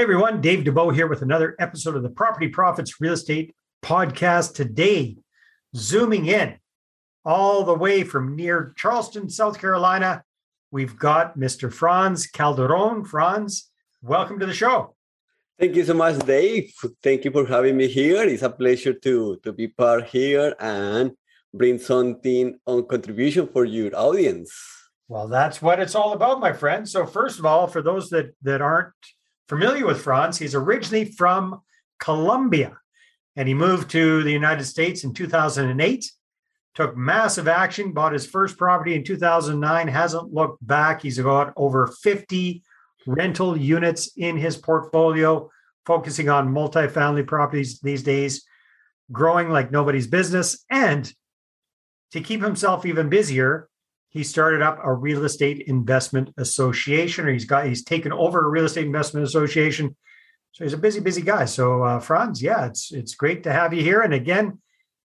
Hey everyone, Dave Dubeau here with another episode of the Property Profits Real Estate Podcast. Today, zooming in all the way from near Charleston, South Carolina, we've got Mr. Franz Calderon. Franz, welcome to the show. Thank you so much, Dave. Thank you for having me here. It's a pleasure to, to be part here and bring something on contribution for your audience. Well, that's what it's all about, my friend. So, first of all, for those that that aren't familiar with Franz. He's originally from Colombia and he moved to the United States in 2008. Took massive action, bought his first property in 2009, hasn't looked back. He's got over 50 rental units in his portfolio, focusing on multifamily properties these days, growing like nobody's business. And to keep himself even busier, he started up a real estate investment association, or he's got he's taken over a real estate investment association. So he's a busy, busy guy. So uh, Franz, yeah, it's it's great to have you here. And again,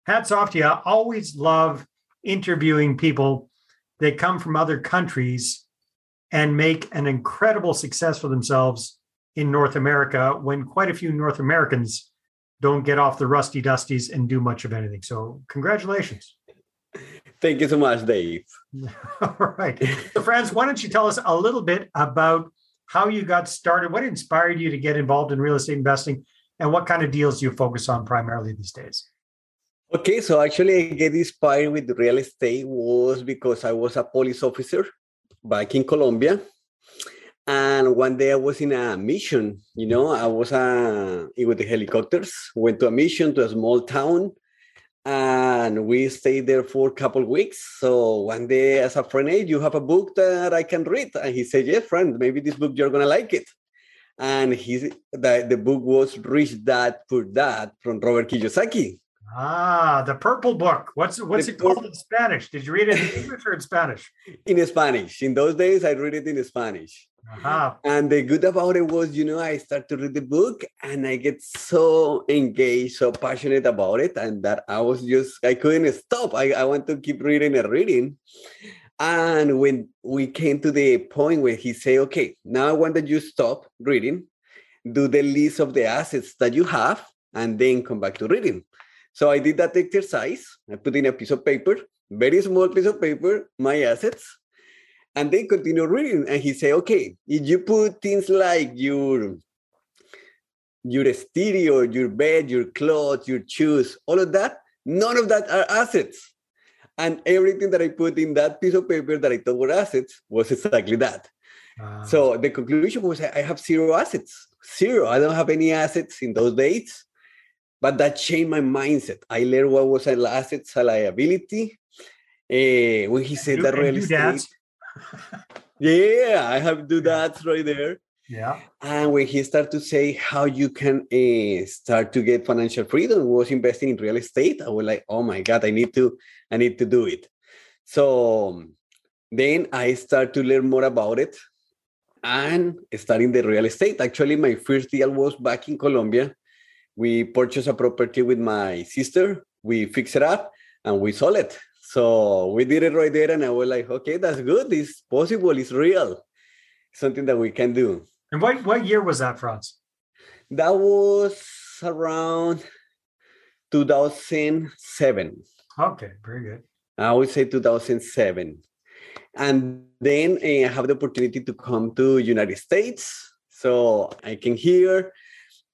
hats off to you. I always love interviewing people that come from other countries and make an incredible success for themselves in North America when quite a few North Americans don't get off the rusty dusties and do much of anything. So congratulations. Thank you so much, Dave. All right. So, Franz, why don't you tell us a little bit about how you got started? What inspired you to get involved in real estate investing? And what kind of deals do you focus on primarily these days? Okay, so actually, I get inspired with real estate was because I was a police officer back in Colombia. And one day I was in a mission, you know, I was uh, with the helicopters, went to a mission to a small town and we stayed there for a couple weeks. So one day, as a friend, hey, you have a book that I can read, and he said, "Yeah, friend, maybe this book you're gonna like it." And he the, the book was Rich Dad Poor Dad from Robert Kiyosaki. Ah, the purple book. What's what's the it called in Spanish? Did you read it in English or in Spanish? In Spanish. In those days, I read it in Spanish. Uh-huh. And the good about it was, you know, I start to read the book and I get so engaged, so passionate about it, and that I was just I couldn't stop. I, I want to keep reading and reading. And when we came to the point where he said, okay, now I want that you stop reading, do the list of the assets that you have, and then come back to reading. So I did that exercise. I put in a piece of paper, very small piece of paper, my assets, and they continue reading. And he say, okay, if you put things like your your stereo, your bed, your clothes, your shoes, all of that, none of that are assets. And everything that I put in that piece of paper that I thought were assets was exactly that. Uh, so the conclusion was I have zero assets. Zero. I don't have any assets in those days. But that changed my mindset. I learned what was an assets, a liability. Uh, when he said that real estate, yeah, I have do that right there. Yeah. And when he started to say how you can uh, start to get financial freedom, was investing in real estate. I was like, oh my god, I need to, I need to do it. So then I start to learn more about it and starting the real estate. Actually, my first deal was back in Colombia. We purchased a property with my sister. We fixed it up and we sold it. So we did it right there, and I was like, okay, that's good. It's possible. It's real. Something that we can do. And what what year was that, Franz? That was around 2007. Okay, very good. I would say 2007. And then uh, I have the opportunity to come to United States. So I came here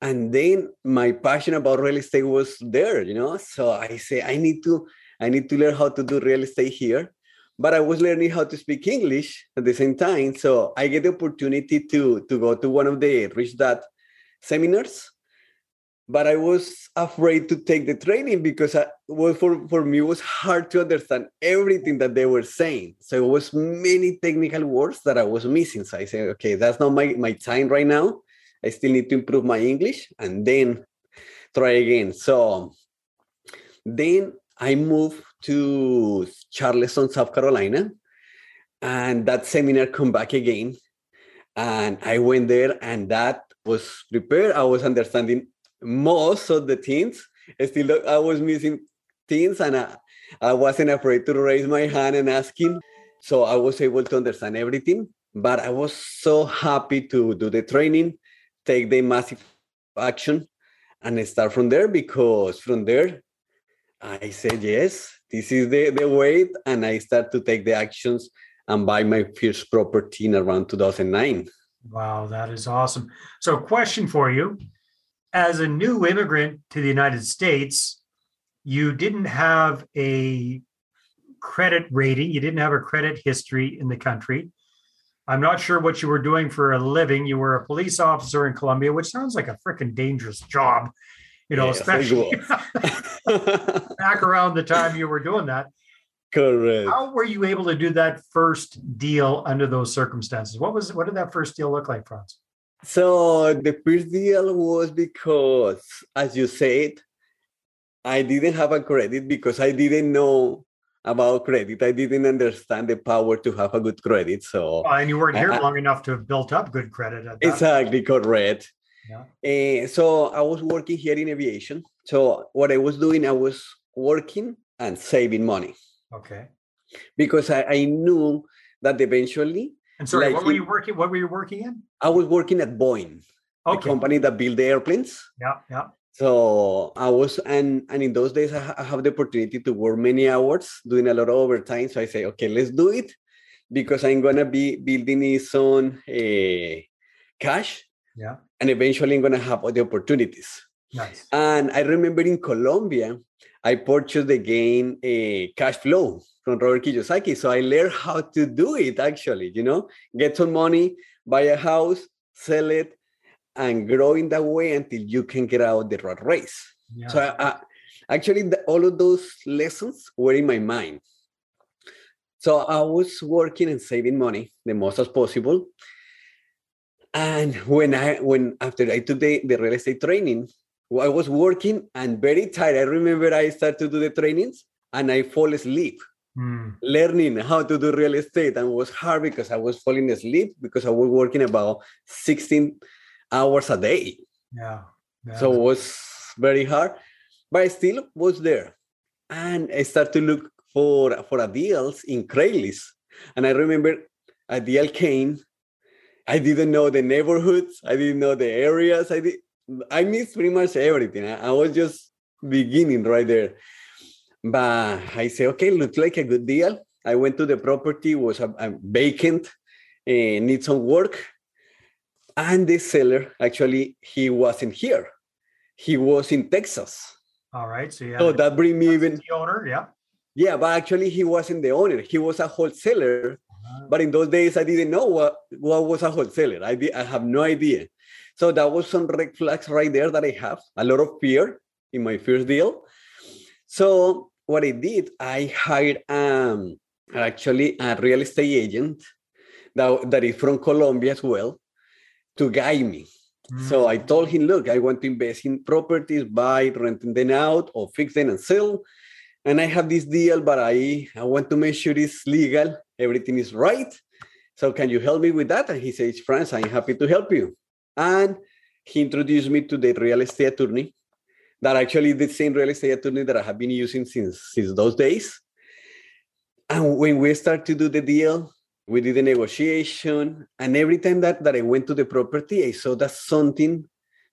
and then my passion about real estate was there, you know. So I say I need to I need to learn how to do real estate here. But I was learning how to speak English at the same time. So I get the opportunity to, to go to one of the Rich Dad seminars. But I was afraid to take the training because I, well, for, for me, it was hard to understand everything that they were saying. So it was many technical words that I was missing. So I said, okay, that's not my, my time right now. I still need to improve my English and then try again. So then I moved to Charleston, South Carolina, and that seminar come back again. And I went there, and that was prepared. I was understanding most of the things. Still, I was missing things, and I, I wasn't afraid to raise my hand and asking. So I was able to understand everything. But I was so happy to do the training, take the massive action and start from there because from there I said yes, this is the, the way, and I start to take the actions and buy my first property in around 2009. Wow, that is awesome. So, question for you: As a new immigrant to the United States, you didn't have a credit rating, you didn't have a credit history in the country. I'm not sure what you were doing for a living. You were a police officer in Colombia, which sounds like a freaking dangerous job, you know, yes, especially back around the time you were doing that. Correct. How were you able to do that first deal under those circumstances? What was what did that first deal look like, Franz? So the first deal was because, as you said, I didn't have a credit because I didn't know about credit. I didn't understand the power to have a good credit. So and you weren't here I, long enough to have built up good credit. exactly point. correct. Yeah. Uh, so I was working here in aviation. So what I was doing, I was working and saving money. Okay. Because I, I knew that eventually. And sorry, like what were you working? What were you working in? I was working at Boeing, okay. the company that built the airplanes. Yeah, yeah. So I was, and and in those days I, I have the opportunity to work many hours, doing a lot of overtime. So I say, okay, let's do it, because I'm gonna be building his own uh, cash. Yeah. And eventually I'm gonna have all the opportunities. Nice. And I remember in Colombia, I purchased the game uh, Cash Flow from Robert Kiyosaki. So I learned how to do it actually, you know, get some money, buy a house, sell it, and grow in that way until you can get out the rat race. Yeah. So I, I, actually, the, all of those lessons were in my mind. So I was working and saving money the most as possible. And when I when after I took the, the real estate training, I was working and very tired. I remember I started to do the trainings and I fall asleep mm. learning how to do real estate and it was hard because I was falling asleep because I was working about 16 hours a day. Yeah. yeah. So it was very hard, but I still was there. And I started to look for for a deals in Craigslist. And I remember a deal came. I didn't know the neighborhoods. I didn't know the areas. I did I missed pretty much everything. I, I was just beginning right there. But I say, okay, looks like a good deal. I went to the property, was a, a vacant, eh, and need some work. And the seller, actually, he wasn't here. He was in Texas. All right. So yeah. So that bring me even the owner, yeah. Yeah, but actually he wasn't the owner. He was a wholesaler. But in those days, I didn't know what, what was a wholesaler. I, did, I have no idea. So that was some red flags right there that I have a lot of fear in my first deal. So what I did, I hired um, actually a real estate agent that, that is from Colombia as well to guide me. Mm. So I told him, look, I want to invest in properties, buy, renting them out, or fix them and sell. And I have this deal, but I, I want to make sure it's legal, everything is right. So can you help me with that? And he says, Franz, I'm happy to help you. And he introduced me to the real estate attorney that actually the same real estate attorney that I have been using since since those days. And when we start to do the deal, we did the negotiation, and every time that, that I went to the property, I saw that something,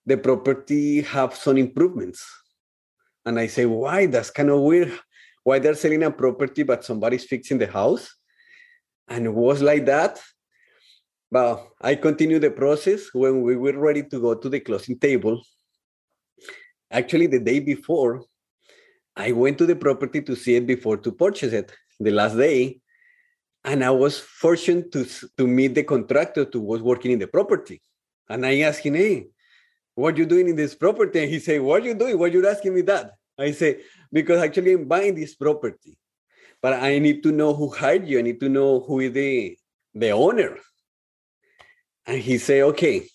the property have some improvements. And I say, why? That's kind of weird. Why they're selling a property, but somebody's fixing the house? And it was like that. But I continued the process when we were ready to go to the closing table. Actually, the day before, I went to the property to see it before to purchase it. The last day, and I was fortunate to to meet the contractor who was working in the property. And I asked him, "Hey, what are you doing in this property?" And he said, "What are you doing? Why are you asking me that?" I say, "Because actually I'm buying this property, but I need to know who hired you. I need to know who is the the owner." And he said, "Okay."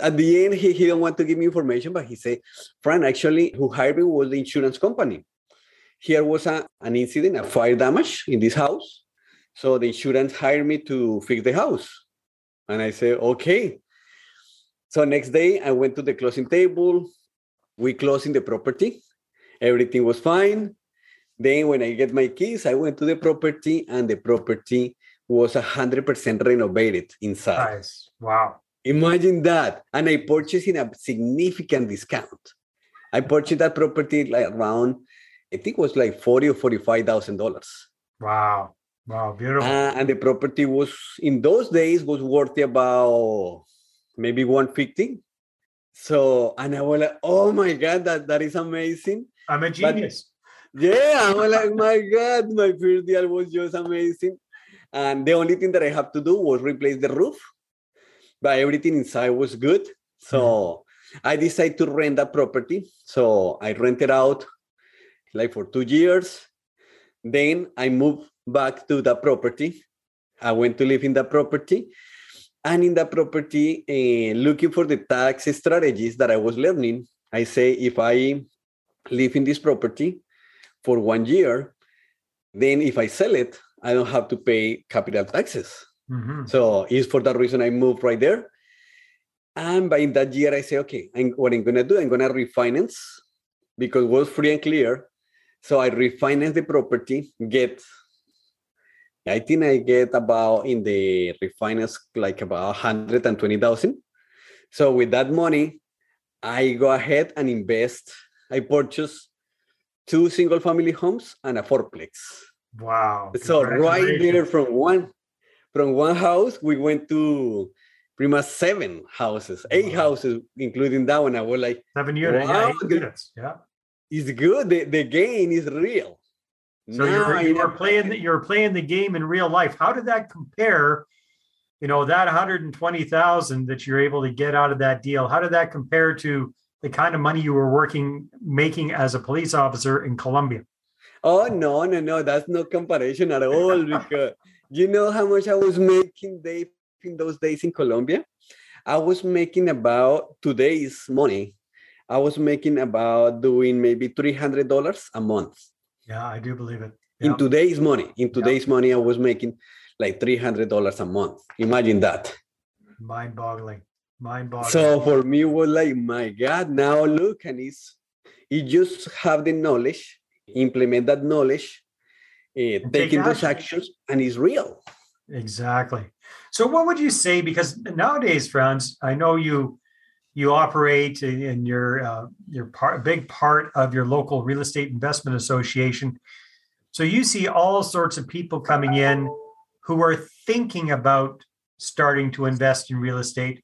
At the end, he, he don't want to give me information, but he said, "Fran, actually, who hired me was the insurance company. Here was a, an incident, a fire damage in this house." So the insurance hired me to fix the house. And I said, okay. So next day I went to the closing table. We closing the property. Everything was fine. Then when I get my keys, I went to the property and the property was 100% renovated inside. Nice. Wow. Imagine that. And I purchased in a significant discount. I purchased that property like around, I think it was like forty or forty-five thousand dollars. Wow. Wow, beautiful. Uh, and the property was in those days was worth about maybe 150. So and I was like, oh my god, that, that is amazing. I'm a genius. But, yeah, I was like, my God, my first deal was just amazing. And the only thing that I have to do was replace the roof. But everything inside was good. So mm-hmm. I decided to rent that property. So I rented out like for two years. Then I moved back to the property. I went to live in the property. And in the property, uh, looking for the tax strategies that I was learning, I say if I live in this property for one year, then if I sell it, I don't have to pay capital taxes. Mm-hmm. So it's for that reason I moved right there. And by that year, I say, okay, I'm, what I'm gonna do, I'm gonna refinance because it was free and clear. So I refinance the property, get I think I get about in the refinance like about 120,000. So with that money, I go ahead and invest. I purchased two single family homes and a fourplex. Wow. So right there from one from one house, we went to pretty much seven houses, eight wow. houses, including that one. I was like seven units, wow, yeah, units. Yeah. It's good. The, the gain is real. So you're, you were playing the, you're playing the game in real life. How did that compare? You know that 120,000 that you're able to get out of that deal. How did that compare to the kind of money you were working making as a police officer in Colombia? Oh no, no, no, that's no comparison at all. Because you know how much I was making day in those days in Colombia. I was making about today's money. I was making about doing maybe three hundred dollars a month. Yeah, I do believe it. Yeah. In today's money, in today's yeah. money, I was making like three hundred dollars a month. Imagine that. Mind-boggling. Mind-boggling. So for me, it was like, my God, now look, and it's you just have the knowledge, implement that knowledge, uh, taking those actions, and it's real. Exactly. So, what would you say? Because nowadays, Franz, I know you you operate in your uh, your part, big part of your local real estate investment association. So you see all sorts of people coming in who are thinking about starting to invest in real estate.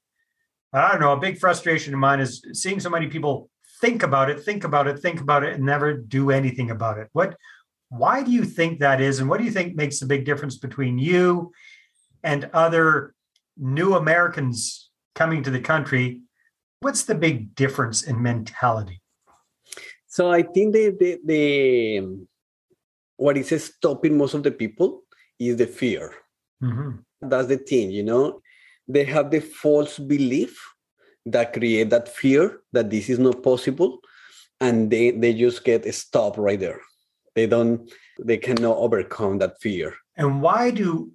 I don't know. A big frustration of mine is seeing so many people think about it, think about it, think about it, and never do anything about it. What? Why do you think that is, and what do you think makes the big difference between you and other new Americans coming to the country what's the big difference in mentality? So I think the the, the what is stopping most of the people is the fear. Mm-hmm. That's the thing, you know. They have the false belief that create that fear that this is not possible, and they they just get stopped right there. They don't they cannot overcome that fear. And why do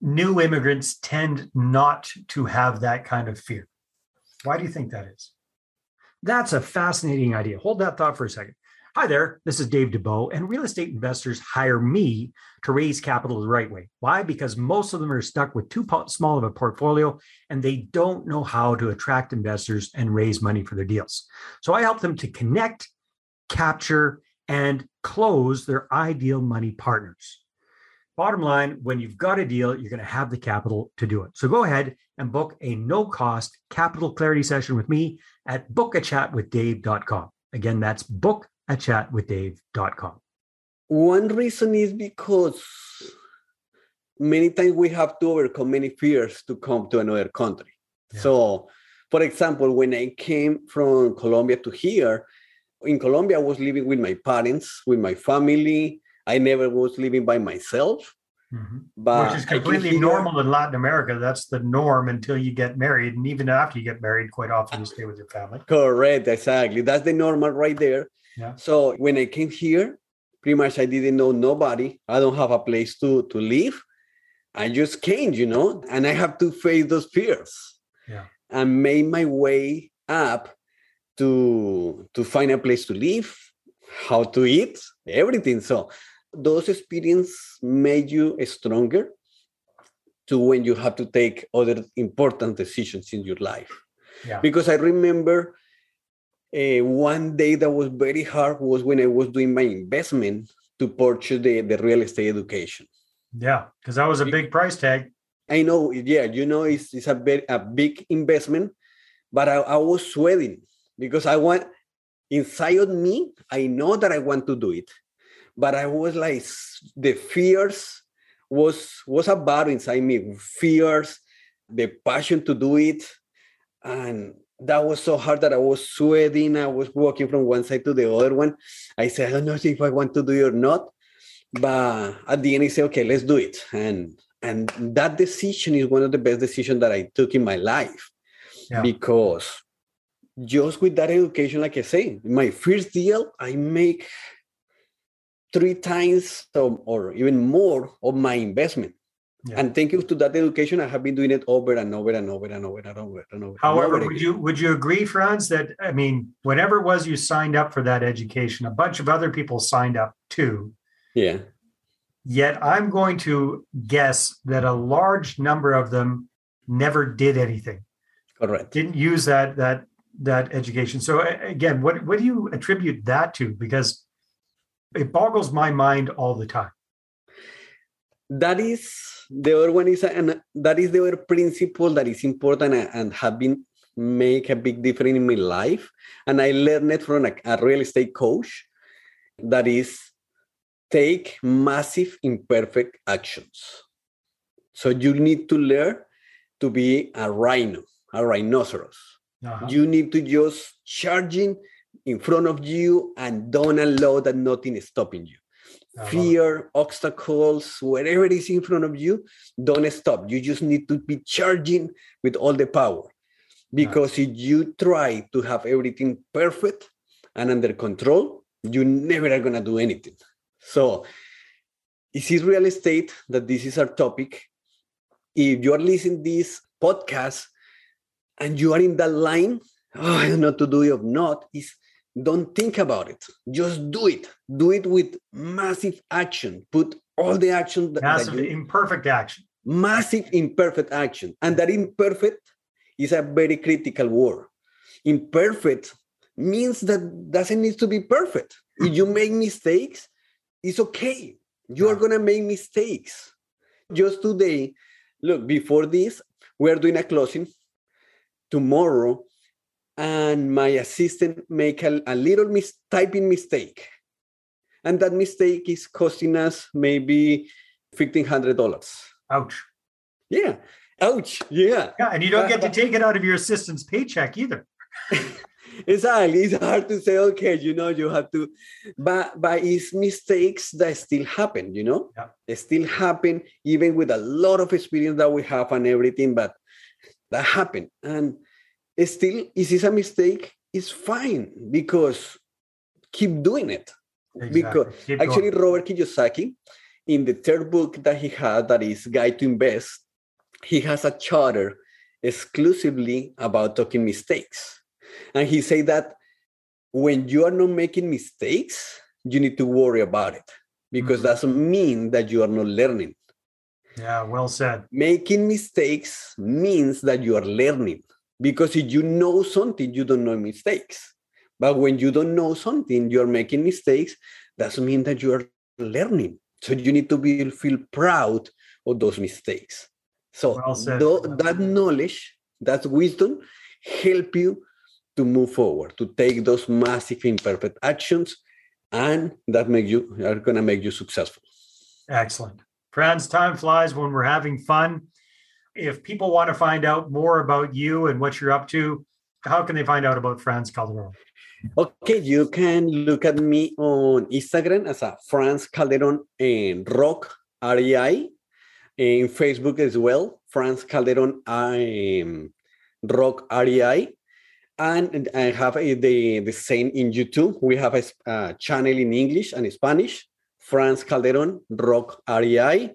new immigrants tend not to have that kind of fear? Why do you think that is? That's a fascinating idea. Hold that thought for a second. Hi there, this is Dave Dubeau, and real estate investors hire me to raise capital the right way. Why? Because most of them are stuck with too small of a portfolio and they don't know how to attract investors and raise money for their deals. So I help them to connect, capture, and close their ideal money partners. Bottom line, when you've got a deal, you're going to have the capital to do it. So go ahead and book a no cost capital clarity session with me at bookachatwithdave.com. Again, that's bookachatwithdave.com. One reason is because many times we have to overcome many fears to come to another country. Yeah. So, for example, when I came from Colombia to here, in Colombia, I was living with my parents, with my family, I never was living by myself. Mm-hmm. But Which is completely normal in Latin America. That's the norm until you get married. And even after you get married, quite often you stay with your family. Correct, exactly. That's the normal right there. Yeah. So when I came here, pretty much I didn't know nobody. I don't have a place to to live. I just came, you know, and I have to face those fears. Yeah. And made my way up to to find a place to live, how to eat, everything. So those experiences made you stronger to when you have to take other important decisions in your life. Yeah. Because I remember uh, one day that was very hard was when I was doing my investment to purchase the, the real estate education. Yeah, because that was a big price tag. I know, yeah, you know, it's, it's a, very, a big investment, but I, I was sweating because I want, inside of me, I know that I want to do it, but I was like, the fears was was a battle inside me, fears, the passion to do it, and that was so hard that I was sweating. I was walking from one side to the other one. I said, I don't know if I want to do it or not. But at the end, I said, okay, let's do it. And and that decision is one of the best decisions that I took in my life. Yeah. Because just with that education, like I say, my first deal, I make three times or, or even more of my investment. Yeah. And thank you to that education, I have been doing it over and over and over and over and over and over. However, over would you would you agree, Franz, that I mean, whatever it was you signed up for that education, a bunch of other people signed up too. Yeah. Yet I'm going to guess that a large number of them never did anything. Correct. Didn't use that that that education. So again, what what do you attribute that to? Because it boggles my mind all the time. That is the other one is and that is the other principle that is important and have been make a big difference in my life. And i learned it from a, a real estate coach that is take massive imperfect actions. So you need to learn to be a rhino a rhinoceros. Uh-huh. you need to just charging in front of you and don't allow that nothing is stopping you Uh-huh. fear, obstacles, whatever is in front of you, don't stop. You just need to be charging with all the power. Because if you try to have everything perfect and under control, you never are going to do anything. So, this is real estate that this is our topic? If you're listening this podcast and you are in that line, oh, I don't know to do it or not, is don't think about it. Just do it. Do it with massive action. Put all the action that, massive that you, imperfect action. Massive imperfect action. And that imperfect is a very critical word. Imperfect means that doesn't need to be perfect. If you make mistakes it's okay. You are going to make mistakes. Just today look before this we're doing a closing. Tomorrow and my assistant make a, a little mis- typing mistake. And that mistake is costing us maybe $1500 ouch. Yeah. Ouch. Yeah. Yeah and you don't get to take it out of your assistant's paycheck either. Exactly it's hard to say okay you know you have to but but it's mistakes that still happen you know? Yeah. they still happen even with a lot of experience that we have and everything but that happen and still is this a mistake it's fine because keep doing it exactly. because keep actually going. robert kiyosaki in the third book that he had that is guide to invest he has a charter exclusively about talking mistakes and he say that when you are not making mistakes you need to worry about it because mm-hmm. doesn't mean that you are not learning yeah well said making mistakes means that you are learning because if you know something, you don't know mistakes. But when you don't know something, you're making mistakes, doesn't mean that you're learning. So you need to be feel proud of those mistakes. So well th- that knowledge, that wisdom, help you to move forward, to take those massive imperfect actions, and that make you are gonna make you successful. Excellent. Franz, time flies when we're having fun if people want to find out more about you and what you're up to, how can they find out about Franz Calderon? Okay, you can look at me on Instagram as a Franz Calderon and Rock REI, in Facebook as well, Franz Calderon um, Rock REI. And I have the, the same in YouTube. We have a, a channel in English and Spanish, Franz Calderon Rock REI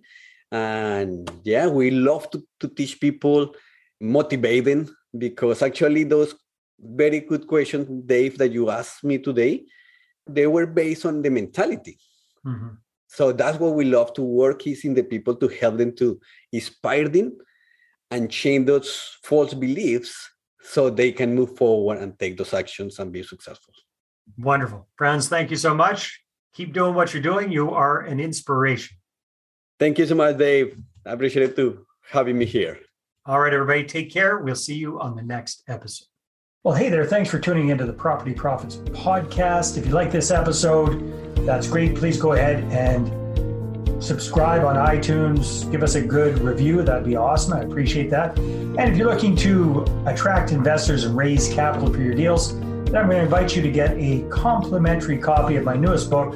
and yeah we love to, to teach people motivate them because actually those very good questions dave that you asked me today they were based on the mentality mm-hmm. So that's what we love to work is in the people to help them to inspire them and change those false beliefs so they can move forward and take those actions and be successful. Wonderful. Franz, thank you so much. Keep doing what you're doing. You are an inspiration. Thank you so much, Dave. I appreciate it too, having me here. All right, everybody, take care. We'll see you on the next episode. Well, hey there. Thanks for tuning into the Property Profits podcast. If you like this episode, that's great. Please go ahead and subscribe on iTunes. Give us a good review. That'd be awesome. I appreciate that. And if you're looking to attract investors and raise capital for your deals, then I'm going to invite you to get a complimentary copy of my newest book,